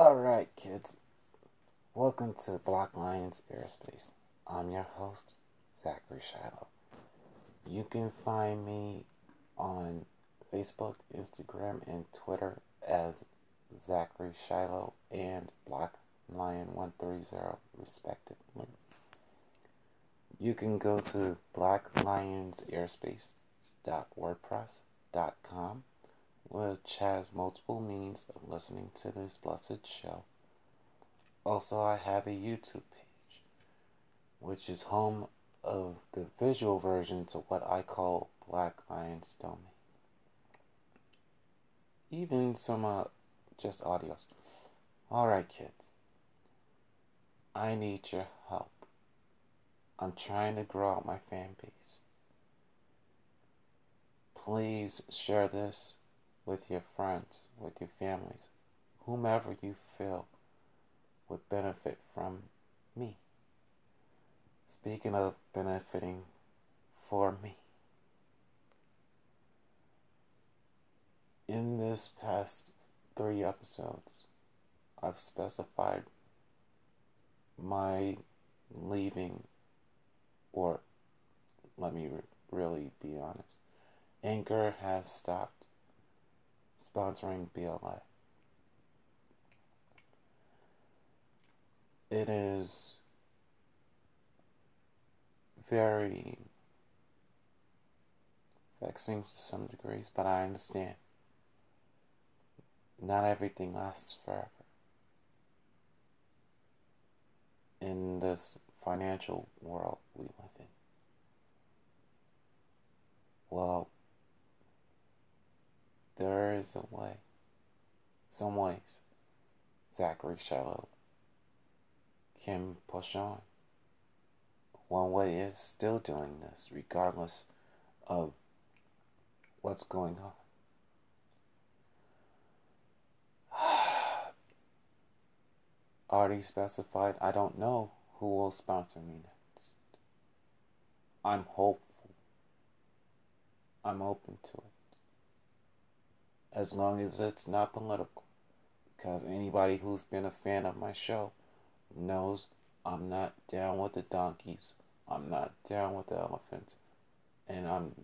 Alright, kids. Welcome to Black Lions Airspace. I'm your host, Zachary Shiloh. You can find me on Facebook, Instagram, and Twitter as Zachary Shiloh and Black Lion 130, respectively. You can go to blacklionsairspace.wordpress.com which has multiple means of listening to this blessed show. Also, I have a YouTube page, which is home of the visual version to what I call Black Lions Domain. Even some uh, just audios. Alright, kids. I need your help. I'm trying to grow out my fan base. Please share this with your friends, with your families, whomever you feel would benefit from me. Speaking of benefiting for me, in this past three episodes, I've specified my leaving, or let me really be honest, Anchor has stopped sponsoring BLA. It is very vexing to some degrees, but I understand. Not everything lasts forever. In this financial world we live in. Well, is way. Some ways. Zachary Shiloh can push on. One way is still doing this, regardless of what's going on. Already specified, I don't know who will sponsor me next. I'm hopeful. I'm open to it as long as it's not political. Because anybody who's been a fan of my show knows I'm not down with the donkeys, I'm not down with the elephants, and I'm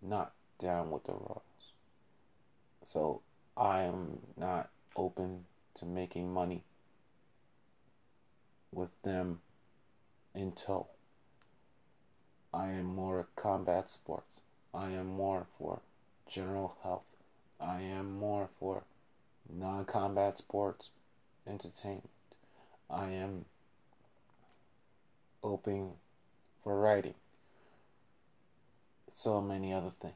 not down with the royals. So I am not open to making money with them in tow. I am more a combat sports. I am more for general health I am more for non combat sports entertainment. I am open for writing. So many other things.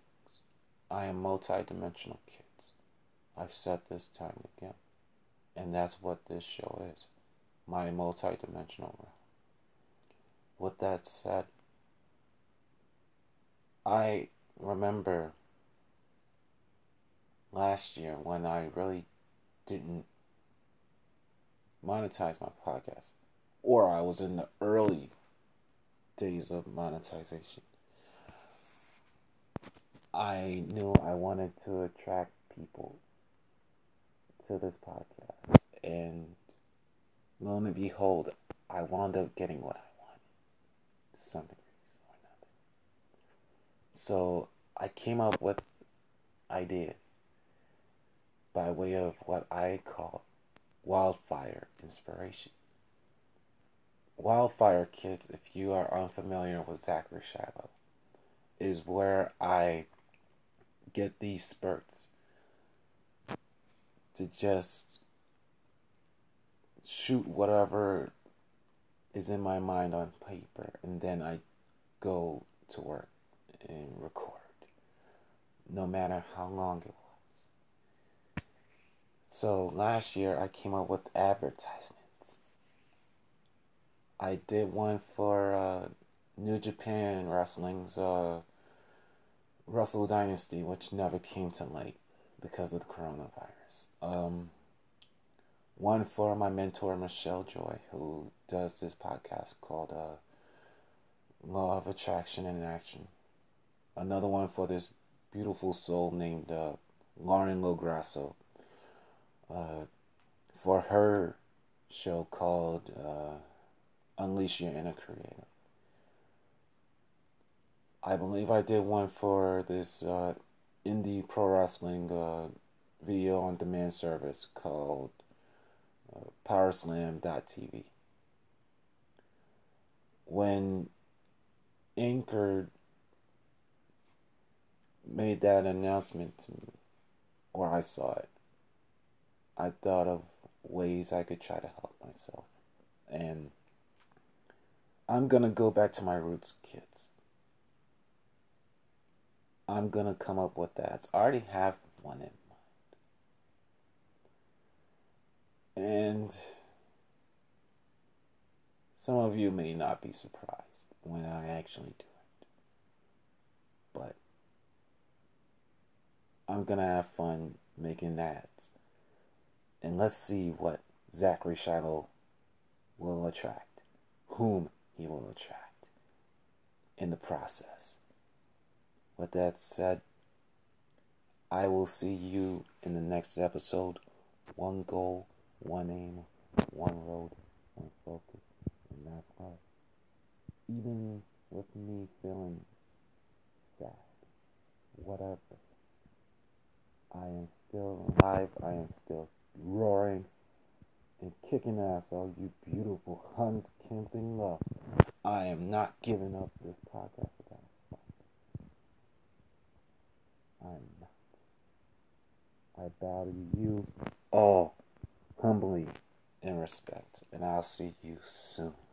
I am multi-dimensional kids. I've said this time again. And that's what this show is. My multi-dimensional realm. With that said, I remember last year when I really didn't monetize my podcast, or I was in the early days of monetization. I knew I wanted to attract people to this podcast, and lo and behold, I wound up getting what I wanted to some degrees or nothing. So I came up with ideas by way of what I call wildfire inspiration. Wildfire Kids, if you are unfamiliar with Zachary Shiloh, is where I get these spurts to just shoot whatever is in my mind on paper and then I go to work and record no matter how long it was. So last year I came up with advertisements. I did one for uh, New Japan Wrestling's uh, Wrestle Dynasty, which never came to light because of the coronavirus. Um, one for my mentor Michelle Joy, who does this podcast called uh, Law of Attraction and Action. Another one for this beautiful soul named uh, Lauren Lograsso uh, for her show called uh, Unleash Your Inner Creative. I believe I did one for this uh, indie pro wrestling uh, video on demand service called uh, Powerslam.tv. When Anchor made that announcement to me, or I saw it, I thought of ways I could try to help myself. And I'm going to go back to my roots, kids. I'm going to come up with that. I already have one in mind. And some of you may not be surprised when I actually do it. But I'm going to have fun making ads. And let's see what Zachary Shiloh will attract, whom he will attract in the process. With that said, I will see you in the next episode. One goal, one aim, one road, one focus, and that's all. Even with me feeling sad, whatever, I am still alive, I am still roaring and kicking ass, all you beautiful Hunt Kensing love. I am not giving up this podcast. without I'm not. I bow to you all humbly in respect, and I'll see you soon.